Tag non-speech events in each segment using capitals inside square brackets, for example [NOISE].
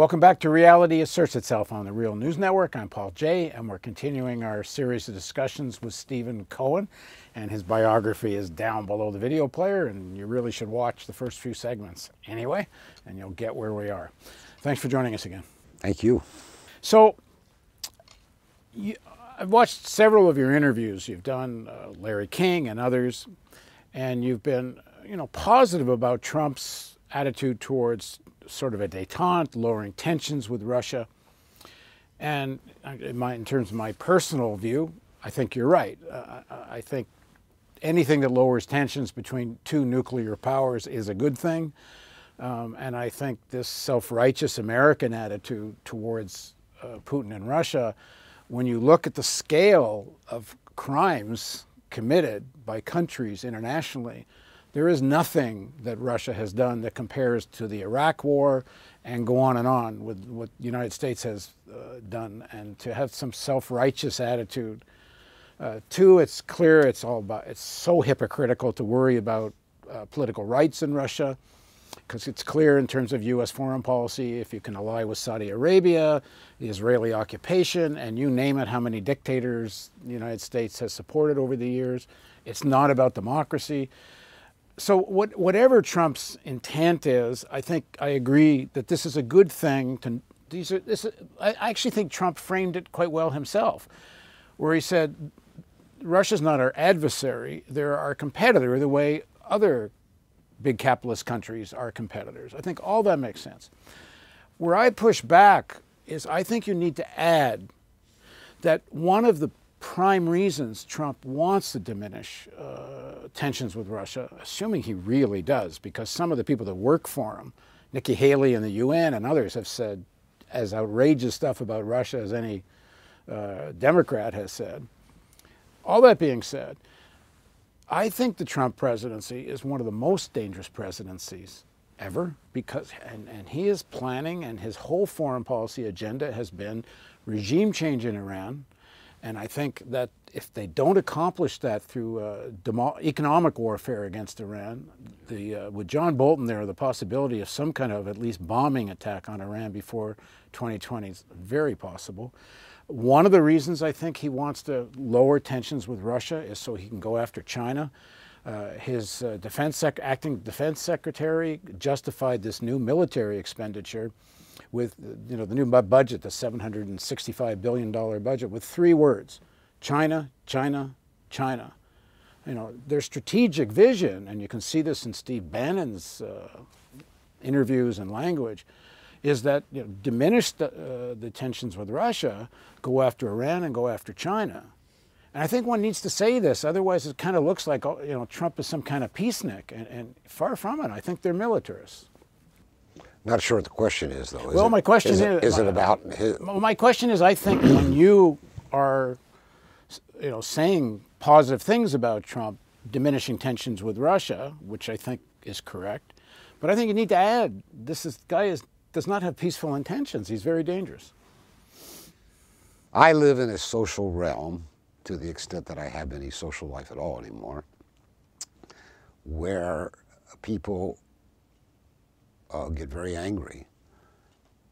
Welcome back to Reality Asserts Itself on the Real News Network. I'm Paul Jay, and we're continuing our series of discussions with Stephen Cohen. And his biography is down below the video player, and you really should watch the first few segments anyway, and you'll get where we are. Thanks for joining us again. Thank you. So, you, I've watched several of your interviews. You've done uh, Larry King and others, and you've been, you know, positive about Trump's attitude towards sort of a détente, lowering tensions with Russia. And in, my, in terms of my personal view, I think you're right. Uh, I think anything that lowers tensions between two nuclear powers is a good thing. Um, and I think this self righteous American attitude towards uh, Putin and Russia, when you look at the scale of crimes committed by countries internationally, there is nothing that Russia has done that compares to the Iraq War and go on and on with what the United States has uh, done. And to have some self righteous attitude. Uh, two, it's clear it's all about, it's so hypocritical to worry about uh, political rights in Russia because it's clear in terms of U.S. foreign policy if you can ally with Saudi Arabia, the Israeli occupation, and you name it, how many dictators the United States has supported over the years. It's not about democracy so what, whatever Trump's intent is, I think I agree that this is a good thing. To these are this. I actually think Trump framed it quite well himself, where he said, "Russia's not our adversary; they're our competitor." The way other big capitalist countries are competitors. I think all that makes sense. Where I push back is I think you need to add that one of the prime reasons Trump wants to diminish uh, tensions with Russia, assuming he really does, because some of the people that work for him, Nikki Haley in the UN and others, have said as outrageous stuff about Russia as any uh, Democrat has said. All that being said, I think the Trump presidency is one of the most dangerous presidencies ever because and, and he is planning and his whole foreign policy agenda has been regime change in Iran, and I think that if they don't accomplish that through uh, economic warfare against Iran, the, uh, with John Bolton there, the possibility of some kind of at least bombing attack on Iran before 2020 is very possible. One of the reasons I think he wants to lower tensions with Russia is so he can go after China. Uh, his uh, defense acting defense secretary justified this new military expenditure with you know the new budget, the 765 billion dollar budget, with three words: China, China, China. You know their strategic vision, and you can see this in Steve Bannon's uh, interviews and language, is that you know, diminish the, uh, the tensions with Russia, go after Iran, and go after China. And I think one needs to say this, otherwise it kind of looks like oh, you know Trump is some kind of peacenik, and, and far from it. I think they're militarists. Not sure what the question is, though. Is well, it, my question is, is, is it about his? Well, my question is, I think when you are, you know, saying positive things about Trump, diminishing tensions with Russia, which I think is correct, but I think you need to add this is, guy is does not have peaceful intentions. He's very dangerous. I live in a social realm, to the extent that I have any social life at all anymore, where people uh, get very angry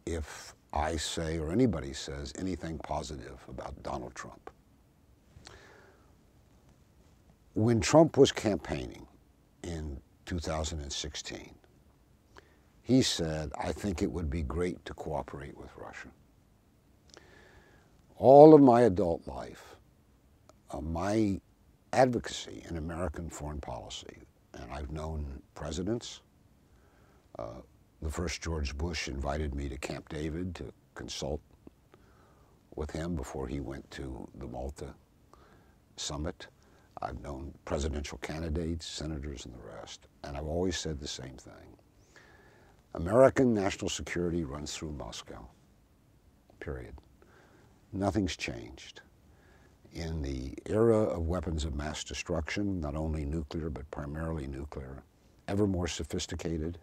if I say or anybody says anything positive about Donald Trump. When Trump was campaigning in 2016, he said, I think it would be great to cooperate with Russia. All of my adult life, uh, my advocacy in American foreign policy, and I've known presidents, uh, the first George Bush invited me to Camp David to consult with him before he went to the Malta summit. I've known presidential candidates, senators, and the rest, and I've always said the same thing. American national security runs through Moscow, period. Nothing's changed. In the era of weapons of mass destruction, not only nuclear, but primarily nuclear, ever more sophisticated,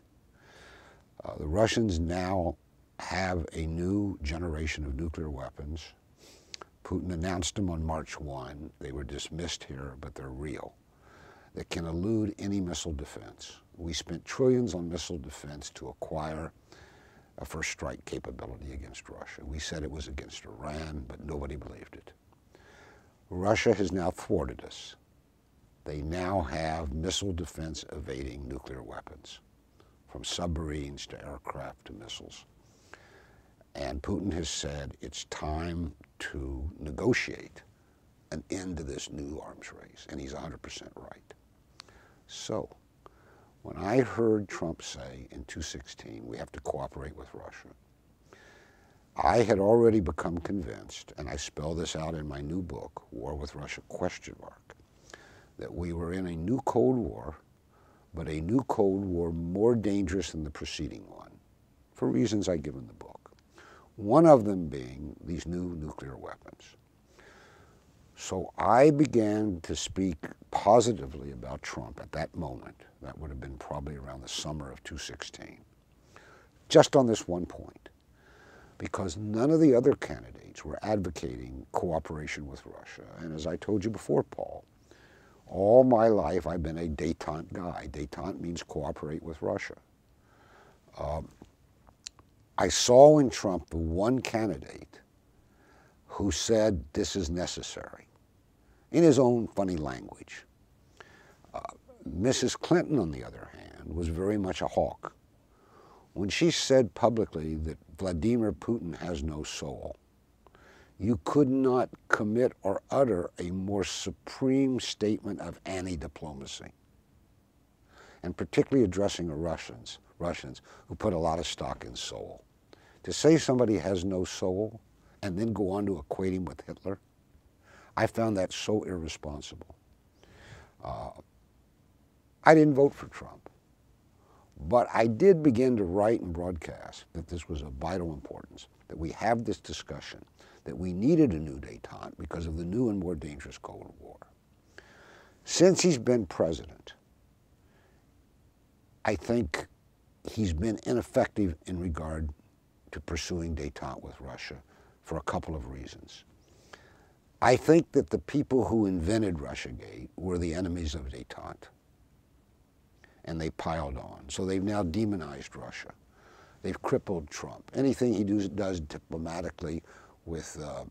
uh, the Russians now have a new generation of nuclear weapons. Putin announced them on March 1. They were dismissed here, but they're real. That can elude any missile defense. We spent trillions on missile defense to acquire a first strike capability against Russia. We said it was against Iran, but nobody believed it. Russia has now thwarted us. They now have missile defense evading nuclear weapons, from submarines to aircraft to missiles. And Putin has said it's time to negotiate an end to this new arms race, and he's 100% right. So, when I heard Trump say in 2016, we have to cooperate with Russia, I had already become convinced, and I spell this out in my new book, War with Russia, question mark, that we were in a new Cold War, but a new Cold War more dangerous than the preceding one, for reasons I give in the book. One of them being these new nuclear weapons. So I began to speak positively about Trump at that moment. That would have been probably around the summer of 2016. Just on this one point. Because none of the other candidates were advocating cooperation with Russia. And as I told you before, Paul, all my life I've been a detente guy. Detente means cooperate with Russia. Um, I saw in Trump the one candidate who said this is necessary in his own funny language. Uh, Mrs. Clinton, on the other hand, was very much a hawk. When she said publicly that Vladimir Putin has no soul, you could not commit or utter a more supreme statement of anti-diplomacy, and particularly addressing the Russians, Russians who put a lot of stock in soul. To say somebody has no soul and then go on to equate him with Hitler, I found that so irresponsible. Uh, I didn't vote for Trump, but I did begin to write and broadcast that this was of vital importance, that we have this discussion, that we needed a new detente because of the new and more dangerous Cold War. Since he's been president, I think he's been ineffective in regard to pursuing detente with Russia for a couple of reasons. I think that the people who invented Russiagate were the enemies of detente. And they piled on. So they've now demonized Russia. They've crippled Trump. Anything he does, does diplomatically with uh,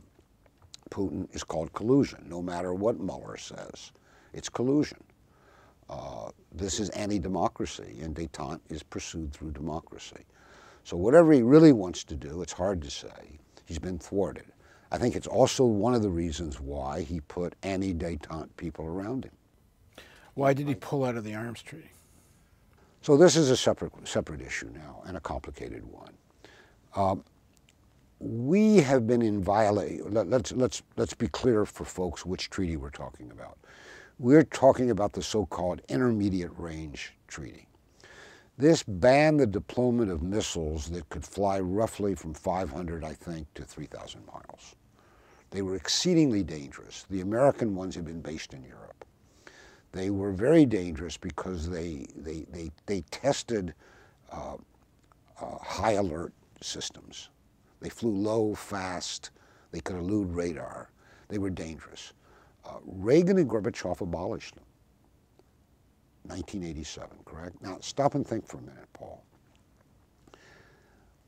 Putin is called collusion, no matter what Mueller says. It's collusion. Uh, this is anti-democracy, and detente is pursued through democracy. So whatever he really wants to do, it's hard to say. He's been thwarted. I think it's also one of the reasons why he put anti-detente people around him. Why did he pull out of the arms treaty? So this is a separate, separate issue now and a complicated one. Um, we have been in violation, let, let's, let's, let's be clear for folks which treaty we're talking about. We're talking about the so-called Intermediate Range Treaty. This banned the deployment of missiles that could fly roughly from 500, I think, to 3,000 miles. They were exceedingly dangerous. The American ones had been based in Europe. They were very dangerous because they, they, they, they tested uh, uh, high alert systems. They flew low, fast, they could elude radar. They were dangerous. Uh, Reagan and Gorbachev abolished them. 1987, correct? Now, stop and think for a minute, Paul.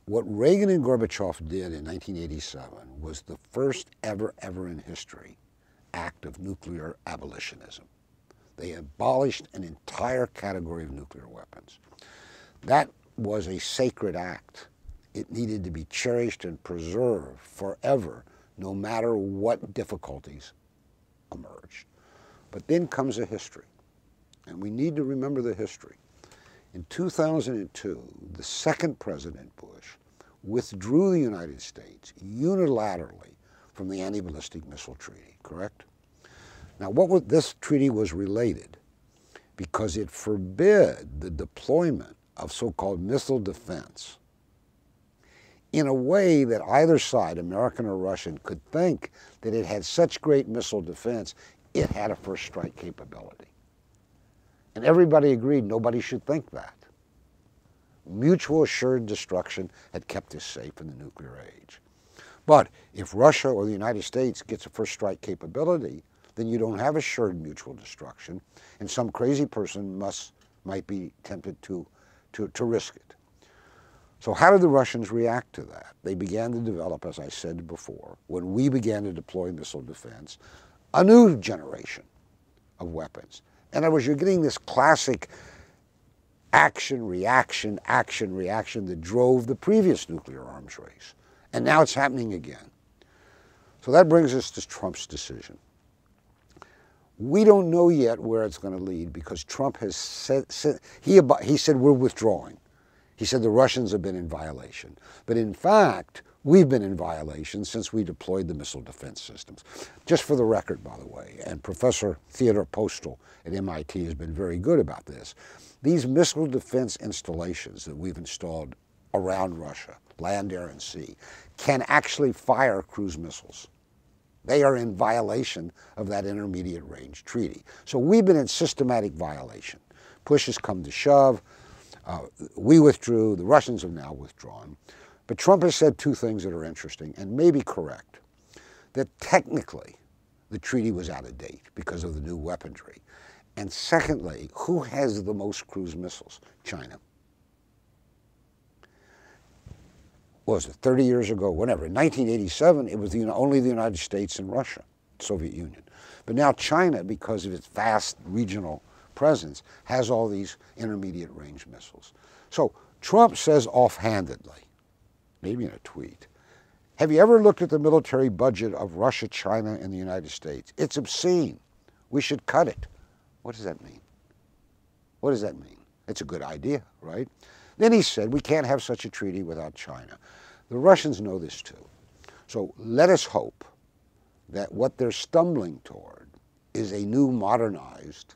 What Reagan and Gorbachev did in 1987 was the first ever, ever in history act of nuclear abolitionism. They abolished an entire category of nuclear weapons. That was a sacred act. It needed to be cherished and preserved forever, no matter what difficulties emerged. But then comes a history. And we need to remember the history. In 2002, the second President Bush withdrew the United States unilaterally from the Anti-Ballistic Missile Treaty, correct? Now, what this treaty was related because it forbid the deployment of so-called missile defense in a way that either side, American or Russian, could think that it had such great missile defense, it had a first strike capability. And everybody agreed nobody should think that. Mutual assured destruction had kept us safe in the nuclear age. But if Russia or the United States gets a first strike capability, then you don't have assured mutual destruction, and some crazy person must might be tempted to, to, to risk it. So how did the Russians react to that? They began to develop, as I said before, when we began to deploy missile defense, a new generation of weapons. In other words, you're getting this classic action, reaction, action, reaction that drove the previous nuclear arms race. And now it's happening again. So that brings us to Trump's decision. We don't know yet where it's going to lead because Trump has said, said he, he said we're withdrawing. He said the Russians have been in violation. But in fact, we've been in violation since we deployed the missile defense systems. Just for the record, by the way, and Professor Theodore Postol at MIT has been very good about this. These missile defense installations that we've installed around Russia, land, air, and sea, can actually fire cruise missiles. They are in violation of that intermediate range treaty. So we've been in systematic violation. Push has come to shove. Uh, we withdrew. The Russians have now withdrawn. But Trump has said two things that are interesting and maybe correct. That technically, the treaty was out of date because of the new weaponry. And secondly, who has the most cruise missiles? China. What was it, 30 years ago, whatever. In 1987, it was the, only the United States and Russia, Soviet Union. But now China, because of its vast regional presence, has all these intermediate range missiles. So Trump says offhandedly, maybe in a tweet, have you ever looked at the military budget of Russia, China, and the United States? It's obscene. We should cut it. What does that mean? What does that mean? It's a good idea, right? Then he said, we can't have such a treaty without China. The Russians know this too. So let us hope that what they're stumbling toward is a new modernized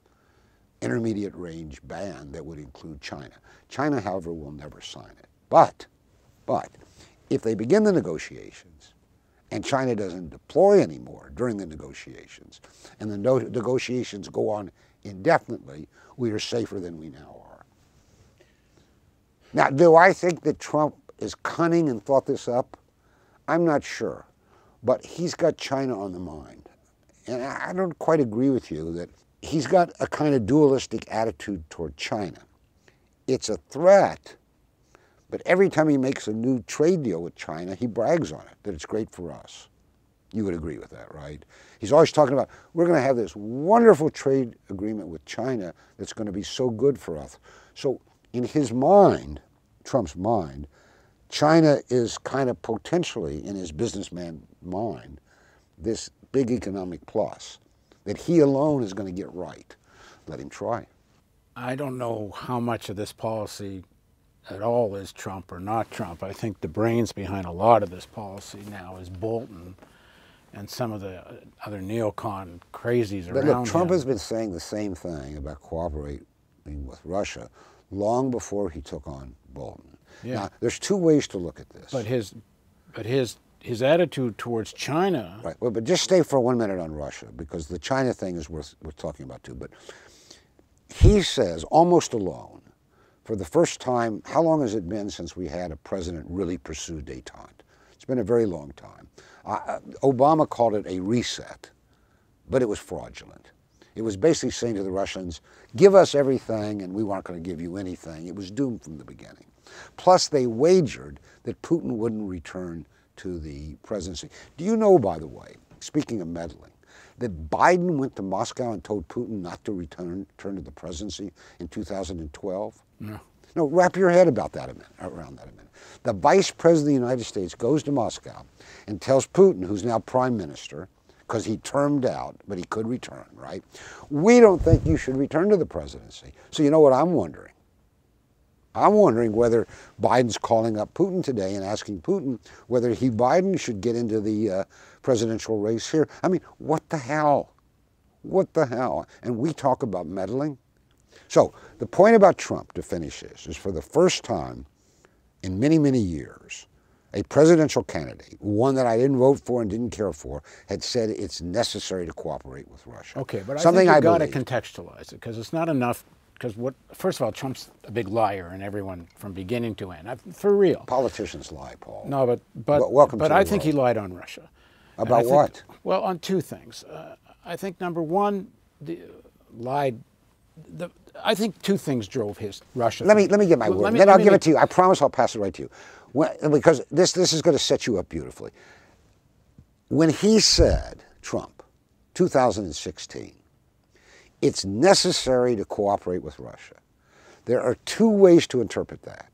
intermediate range ban that would include China. China, however, will never sign it. But, but, if they begin the negotiations and China doesn't deploy anymore during the negotiations, and the no negotiations go on indefinitely, we are safer than we now are. Now, do I think that Trump is cunning and thought this up? I'm not sure. But he's got China on the mind. And I don't quite agree with you that he's got a kind of dualistic attitude toward China. It's a threat, but every time he makes a new trade deal with China, he brags on it, that it's great for us. You would agree with that, right? He's always talking about, we're going to have this wonderful trade agreement with China that's going to be so good for us. So in his mind, Trump's mind, China is kind of potentially, in his businessman mind, this big economic plus that he alone is going to get right. Let him try. I don't know how much of this policy at all is Trump or not Trump. I think the brains behind a lot of this policy now is Bolton and some of the other neocon crazies but around look, Trump him. has been saying the same thing about cooperating with Russia long before he took on Bolton. Yeah. Now, there's two ways to look at this. But his, but his his attitude towards China. Right. Well, but just stay for one minute on Russia because the China thing is worth worth talking about too. But he says almost alone, for the first time, how long has it been since we had a president really pursue détente? It's been a very long time. Uh, Obama called it a reset, but it was fraudulent. It was basically saying to the Russians, give us everything and we weren't going to give you anything. It was doomed from the beginning. Plus, they wagered that Putin wouldn't return to the presidency. Do you know, by the way, speaking of meddling, that Biden went to Moscow and told Putin not to return, return to the presidency in 2012? No. No, wrap your head about that a minute, around that a minute. The vice president of the United States goes to Moscow and tells Putin, who's now prime minister, because he termed out, but he could return, right? We don't think you should return to the presidency. So you know what I'm wondering? I'm wondering whether Biden's calling up Putin today and asking Putin whether he, Biden, should get into the uh, presidential race here. I mean, what the hell? What the hell? And we talk about meddling. So the point about Trump, to finish this, is for the first time in many, many years, a presidential candidate, one that I didn't vote for and didn't care for, had said it's necessary to cooperate with Russia. Okay, but Something I think you've got to contextualize it because it's not enough because what first of all trump's a big liar and everyone from beginning to end for real politicians lie paul no but but well, welcome but i think world. he lied on russia about what well on two things uh, i think number one the, lied the, I think two things drove his Russia. Let me let me get my Well, word. let me- then I'll me give it to you. I promise I'll pass it right to you. When, because this this is going to set you up beautifully. When he said Trump, 2016, it's necessary to cooperate with Russia. There are two ways to interpret that.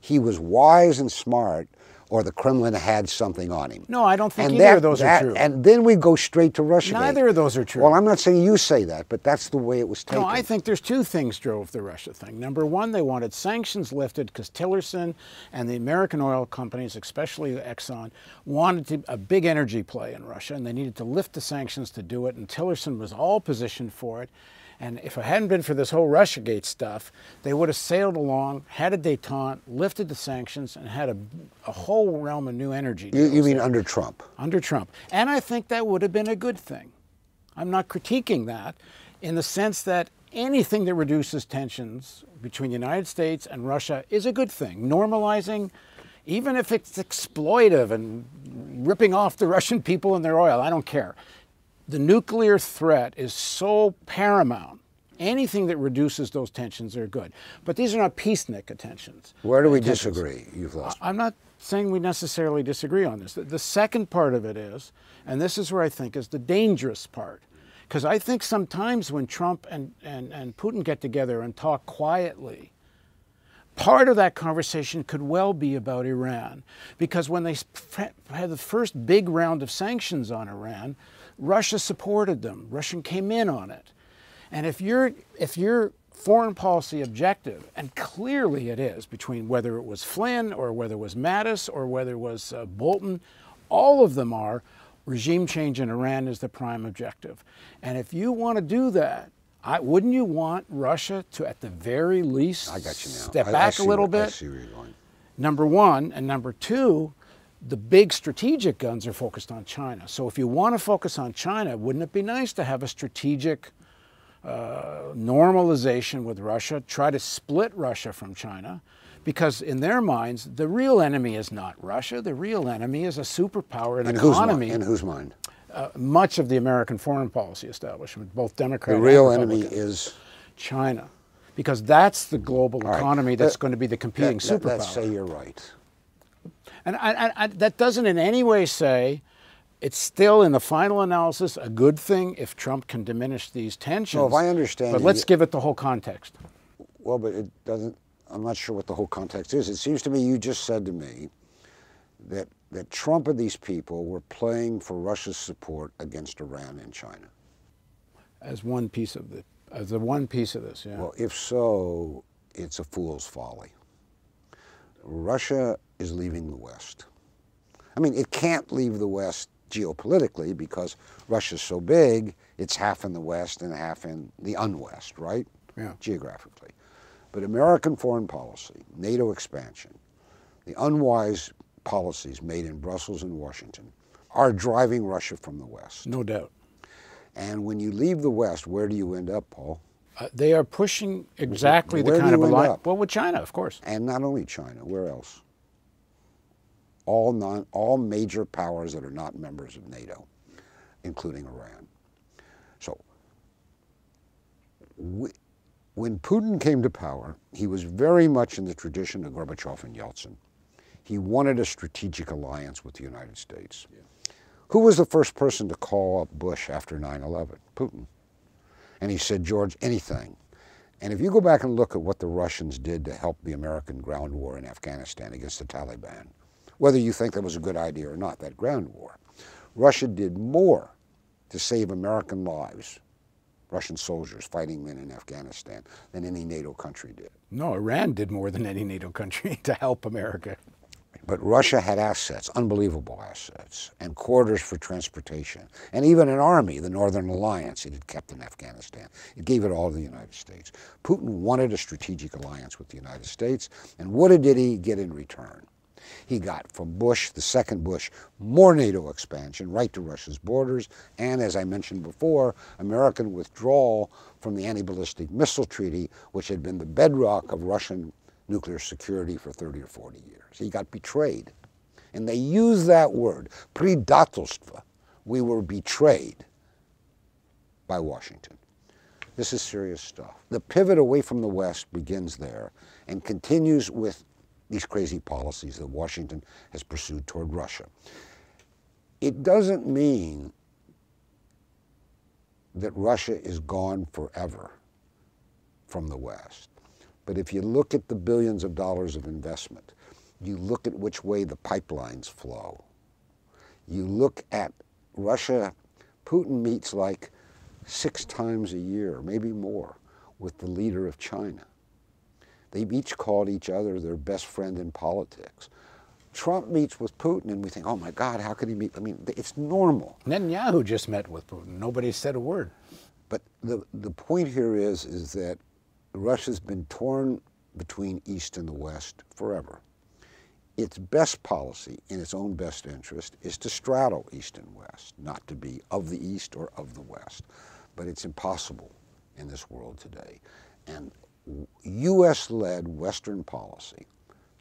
He was wise and smart, or the Kremlin had something on him. No, I don't think and either that- of those are true. And then we go straight to Russia. Neither of those are true. Well, I'm not saying you say that, but that's the way it was taken. No, I think there's two things drove the Russia thing. Number one, they wanted sanctions lifted because Tillerson and the American oil companies, especially Exxon, wanted to, a big energy play in Russia, and they needed to lift the sanctions to do it. And Tillerson was all positioned for it. And if it hadn't been for this whole Russiagate stuff, they would have sailed along, had a détente, lifted the sanctions, and had a, a whole realm of new energy. You, you mean there under Trump? under Trump. And I think that would have been a good thing. I'm not critiquing that in the sense that anything that reduces tensions between the United States and Russia is a good thing. Normalizing, even if it's exploitive and ripping off the [LAUGHS] Russian people and their oil, I don't care. The nuclear threat is so paramount. Anything that reduces those tensions are good. But these are not peacenik tensions. Where do we tensions. disagree? You've lost. I'm not saying we necessarily disagree on this. The- The second part of it is, and this is where I think is the dangerous part, because I think sometimes when Trump and, and, and Putin get together and talk quietly, part of that conversation could well be about Iran. Because when they had the first big round of sanctions on Iran, Russia supported them. Russia came in on it. And if you're if your foreign policy objective, and clearly it is, between whether it was Flynn or whether it was Mattis or whether it was uh, Bolton, all of them are regime change in Iran is the prime objective. And if you want to do that, I, wouldn't you want Russia to, at the very least, I got you now. step I- back a little where- I bit? see where you're going. Number one. And number two, the big strategic guns are focused on China. So if you want to focus on China, wouldn't it be nice to have a strategic uh, normalization with Russia, try to split Russia from China? Because in their minds, the real enemy is not Russia. The real enemy is a superpower, In whose, economy. mind? in whose mind? uh, much of the American foreign policy establishment, both Democrat The real enemy is. China, because that's the global right. economy that's Let- going to be the competing let- superpower. Let's say you're right. And I, I, I, that doesn't in any way say it's still, in the final analysis, a good thing if Trump can diminish these tensions. No, if I understand But let's give it the whole context. Well, but it doesn't. I'm not sure what the whole context is. It seems to me you just said to me that that Trump and these people were playing for Russia's support against Iran and China. As one piece of the, as the one piece of this, yeah. Well, if so, it's a fool's folly. Russia is leaving the West. I mean, it can't leave the West geopolitically because Russia's so big, it's half in the West and half in the unwest, right? Yeah. Geographically. But American foreign policy, NATO expansion, the unwise policies made in Brussels and Washington are driving Russia from the West. no doubt. And when you leave the West, where do you end up, Paul? Uh, they are pushing exactly Where the kind of alliance. Well, with China, of course. and not only China, where else? All non, all major powers that are not members of NATO, including Iran. So, we, when Putin came to power, he was very much in the tradition of Gorbachev and Yeltsin. He wanted a strategic alliance with the United States. Who was the first person to call up Bush after 9 11? Putin. And he said, George, anything. And if you go back and look at what the Russians did to help the American ground war in Afghanistan against the Taliban, whether you think that was a good idea or not, that ground war, Russia did more to save American lives, Russian soldiers fighting men in Afghanistan, than any NATO country did. No, Iran did more than any NATO country [LAUGHS] to help America. But Russia had assets, unbelievable assets, and quarters for transportation, and even an army, the Northern Alliance, it had kept in Afghanistan. It gave it all to the United States. Putin wanted a strategic alliance with the United States, and what did he get in return? He got from Bush, the second Bush, more NATO expansion right to Russia's borders, and as I mentioned before, American withdrawal from the Anti Ballistic Missile Treaty, which had been the bedrock of Russian nuclear security for 30 or 40 years. He got betrayed. And they use that word, predatelstvo. We were betrayed by Washington. This is serious stuff. The pivot away from the West begins there and continues with these crazy policies that Washington has pursued toward Russia. It doesn't mean that Russia is gone forever from the West. But if you look at the billions of dollars of investment, you look at which way the pipelines flow, you look at Russia, Putin meets like six times a year, maybe more, with the leader of China. They've each called each other their best friend in politics. Trump meets with Putin, and we think, oh my God, how could he meet? I mean, it's normal. Netanyahu just met with Putin. Nobody said a word. But the, the point here is, is that Russia's been torn between East and the West forever. Its best policy, in its own best interest, is to straddle East and West, not to be of the East or of the West. But it's impossible in this world today. And U.S.-led Western policy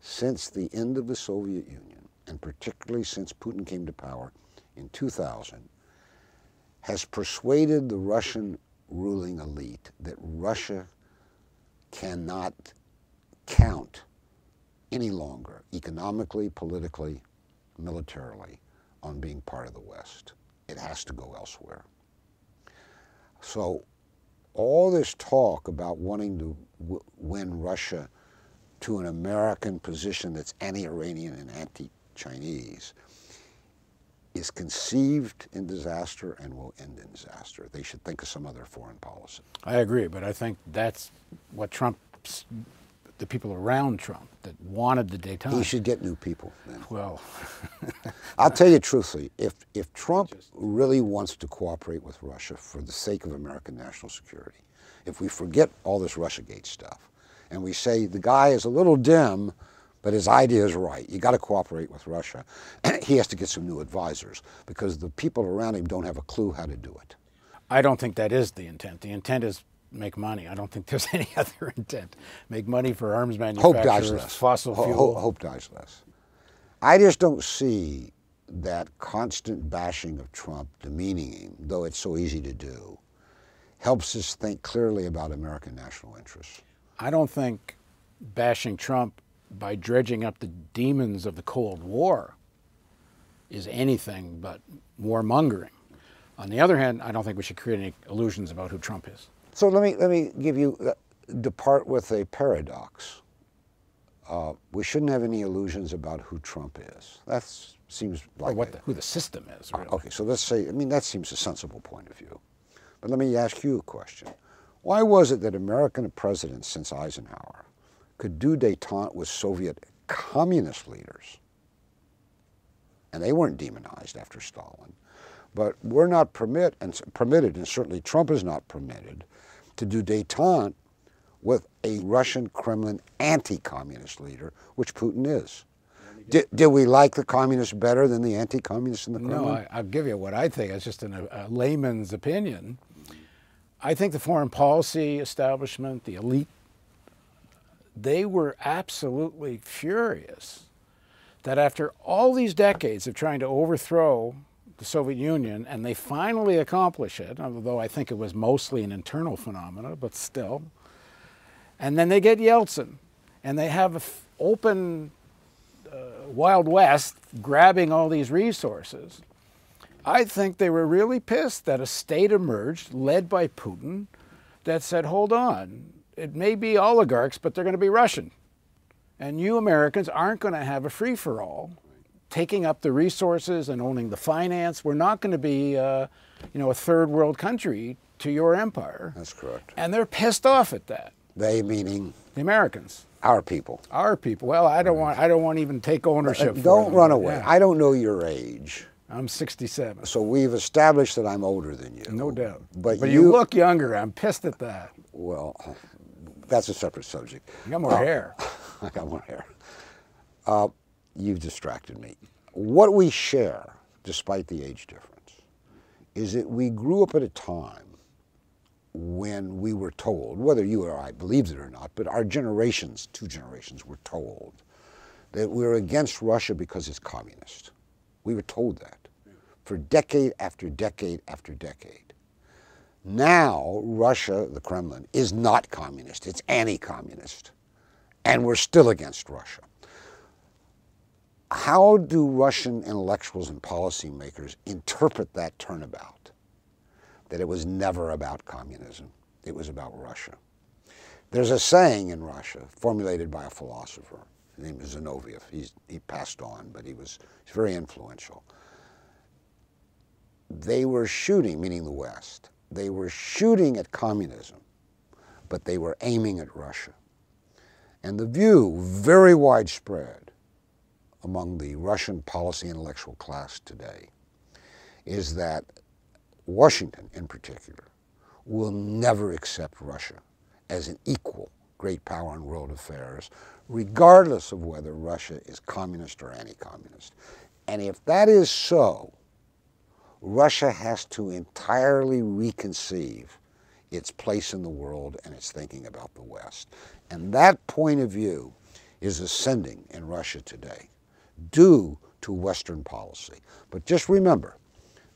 since the end of the Soviet Union, and particularly since Putin came to power in 2000, has persuaded the Russian ruling elite that Russia cannot count any longer, economically, politically, militarily, on being part of the West. It has to go elsewhere. So all this talk about wanting to win Russia to an American position that's anti-Iranian and anti-Chinese is conceived in disaster and will end in disaster. They should think of some other foreign policy. I agree, but I think that's what Trump, the people around Trump that wanted the detente. He should get new people. Then. Well, [LAUGHS] I'll tell you [LAUGHS] truthfully, if, if Trump really wants to cooperate with Russia for the sake of American national security, if we forget all this Russiagate stuff, and we say the guy is a little dim, but his idea is right. You got to cooperate with Russia. [CLEARS THROAT] he has to get some new advisors because the people around him don't have a clue how to do it. I don't think that is the intent. The intent is make money. I don't think there's [LAUGHS] any other intent. Make money for arms manufacturers, hope dies less. fossil fuel. Hope, hope dies less. I just don't see that constant bashing of Trump demeaning him, though it's so easy to do, helps us think clearly about American national interests. I don't think bashing Trump by dredging up the demons of the Cold War is anything but warmongering. On the other hand, I don't think we should create any illusions about who Trump is. So let me let me give you uh, depart with a paradox. Uh, we shouldn't have any illusions about who Trump is. That seems like or the, who the system is. Really. Uh, okay, so let's say I mean that seems a sensible point of view. But let me ask you a question. Why was it that American presidents since Eisenhower could do detente with Soviet communist leaders. And they weren't demonized after Stalin. But we're not permit and permitted, and certainly Trump is not permitted, to do detente with a Russian Kremlin anti-communist leader, which Putin is. Did, did we like the communists better than the anti-communists in the Kremlin? No, I, will give you what I think. It's just an, a layman's opinion. I think the foreign policy establishment, the elite they were absolutely furious that after all these decades of trying to overthrow the Soviet Union, and they finally accomplish it, although I think it was mostly an internal phenomenon, but still. And then they get Yeltsin, and they have an open uh, Wild West grabbing all these resources. I think they were really pissed that a state emerged, led by Putin, that said, hold on, it may be oligarchs, but they're going to be Russian. And you Americans aren't going to have a free for all, taking up the resources and owning the finance. We're not going to be, uh, you know, a third world country to your empire. That's correct. And they're pissed off at that. They meaning the Americans. Our people. Our people. Well, I don't want. I don't want to even take ownership. Uh, don't run away. Yeah. I don't know your age. I'm 67. So we've established that I'm older than you. No doubt. But, but you, you, look younger. I'm pissed at that. Well, that's a separate subject. You got more uh, hair. [LAUGHS] I got more hair. Uh, you've distracted me. What we share, despite the age difference, is that we grew up at a time when we were told, whether you or I believed it or not, but our generations, two generations, were told that we we're against Russia because it's communist. We were told that for decade after decade after decade. Now, Russia, the Kremlin, is not communist, it's anti communist. And we're still against Russia. How do Russian intellectuals and policymakers interpret that turnabout? That it was never about communism, it was about Russia. There's a saying in Russia formulated by a philosopher. His name is Zinoviev. He's, he passed on, but he was he's very influential. They were shooting, meaning the West, they were shooting at communism, but they were aiming at Russia. And the view, very widespread among the Russian policy intellectual class today, is that Washington, in particular, will never accept Russia as an equal great power in world affairs, regardless of whether Russia is communist or anti communist. And if that is so, Russia has to entirely reconceive its place in the world and its thinking about the West. And that point of view is ascending in Russia today due to Western policy. But just remember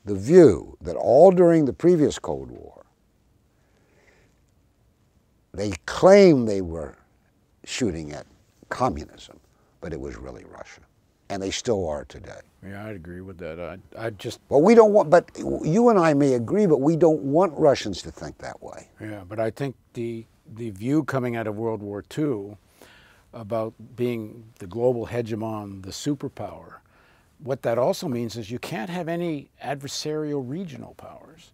the view that all during the previous Cold War, they claimed they were shooting at communism, but it was really Russia. And they still are today. Yeah, I'd agree with that. I, I just. Well, we don't want, but you and I may agree, but we don't want Russians to think that way. Yeah, but I think the the view coming out of World War II about being the global hegemon, the superpower, what that also means is you can't have any adversarial regional powers.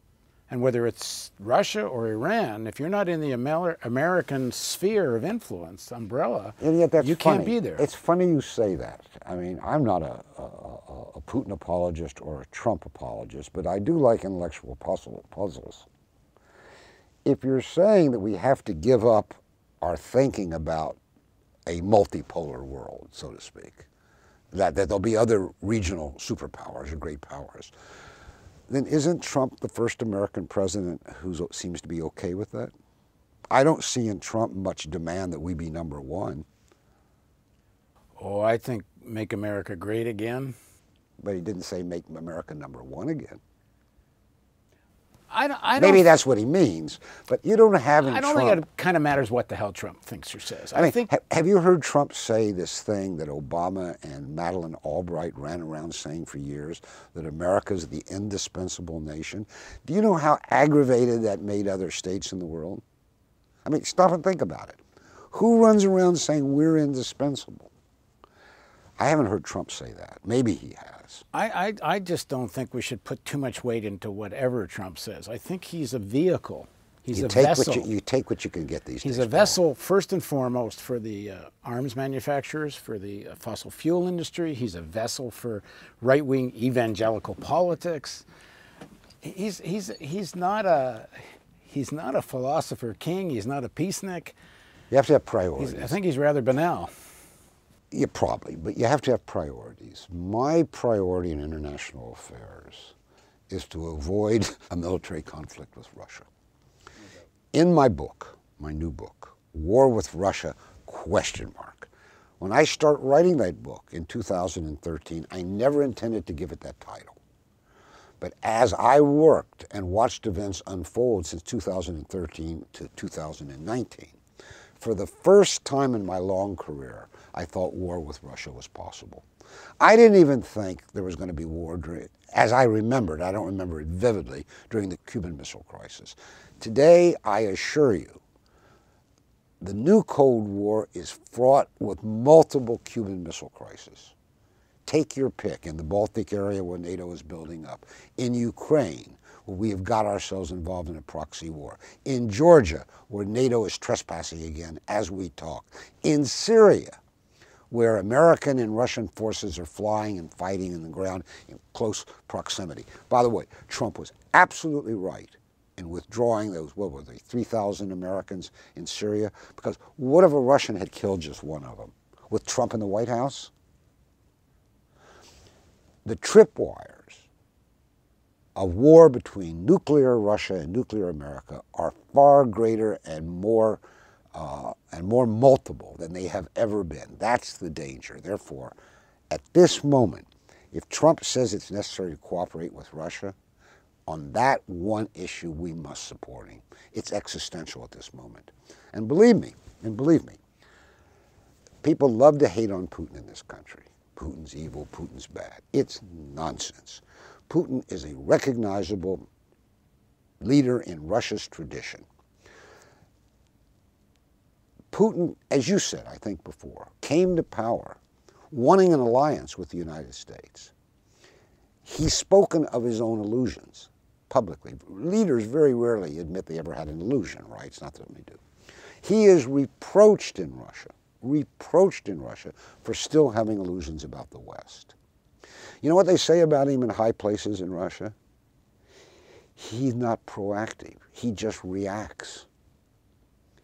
And whether it's Russia or Iran, if you're not in the Amer American sphere of influence, umbrella, and yet that's you funny. can't be there. It's funny you say that. I mean, I'm not a, a, a Putin apologist or a Trump apologist, but I do like intellectual puzzle, puzzles. If you're saying that we have to give up our thinking about a multipolar world, so to speak, that, that there'll be other regional superpowers or great powers, then isn't Trump the first American president who seems to be okay with that? I don't see in Trump much demand that we be number one. Oh, I think make America great again. But he didn't say make America number one again. I don't, I Maybe that's what he means, but you don't have in I don't Trump. think it kind of matters what the hell Trump thinks or says. I mean, think ha- have you heard Trump say this thing that Obama and Madeleine Albright ran around saying for years that America's the indispensable nation? Do you know how aggravated that made other states in the world? I mean, stop and think about it. Who runs around saying we're indispensable? I haven't heard Trump say that. Maybe he has. I, I, I just don't think we should put too much weight into whatever Trump says. I think he's a vehicle. He's you a take vessel. what you, you take what you can get these He's days. He's a vessel first and foremost for the uh, arms manufacturers, for the uh, fossil fuel industry. He's a vessel for right-wing evangelical politics. He's he's he's not a he's not a philosopher king. He's not a peacenik. You have to have He's, priorities. I think he's rather banal. Yeah, probably, but you have to have priorities. My priority in international affairs is to avoid [LAUGHS] a military conflict with Russia. In my book, my new book, War with Russia, question mark. When I start writing that book in 2013, I never intended to give it that title. But as I worked and watched events unfold since 2013 to 2019, for the first time in my long career, I thought war with Russia was possible. I didn't even think there was going to be war during, as I remembered, I don't remember it vividly, during the Cuban Missile Crisis. Today, I assure you, the new Cold War is fraught with multiple Cuban Missile crises. Take your pick in the Baltic area where NATO is building up, in Ukraine, where we have got ourselves involved in a proxy war, in Georgia, where NATO is trespassing again as we talk, in Syria, where American and Russian forces are flying and fighting in the ground in close proximity. By the way, Trump was absolutely right in withdrawing those, what were they, 3,000 Americans in Syria? Because what if a Russian had killed just one of them? With Trump in the White House? The tripwires of war between nuclear Russia and nuclear America are far greater and more uh, and more multiple than they have ever been. That's the danger. Therefore, at this moment, if Trump says it's necessary to cooperate with Russia, On that one issue, we must support him. It's existential at this moment. And believe me, and believe me, people love to hate on Putin in this country. Putin's evil, Putin's bad. It's nonsense. Putin is a recognizable leader in Russia's tradition. Putin, as you said, I think before, came to power wanting an alliance with the United States. He's spoken of his own illusions publicly. Leaders very rarely admit they ever had an illusion, right? It's not that they do. He is reproached in Russia, reproached in Russia for still having illusions about the West. You know what they say about him in high places in Russia? He's not proactive. He just reacts.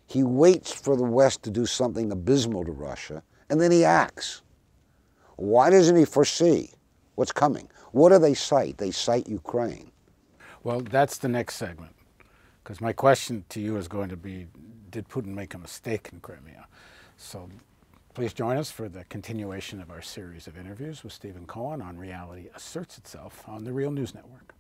He waits for the West to do something abysmal to Russia, and then he acts. Why doesn't he foresee what's coming? What do they cite? They cite Ukraine. Well, that's the next segment. Because my question to you is going to be Did Putin make a mistake in Crimea? So please join us for the continuation of our series of interviews with Stephen Cohen on Reality Asserts Itself on the Real News Network.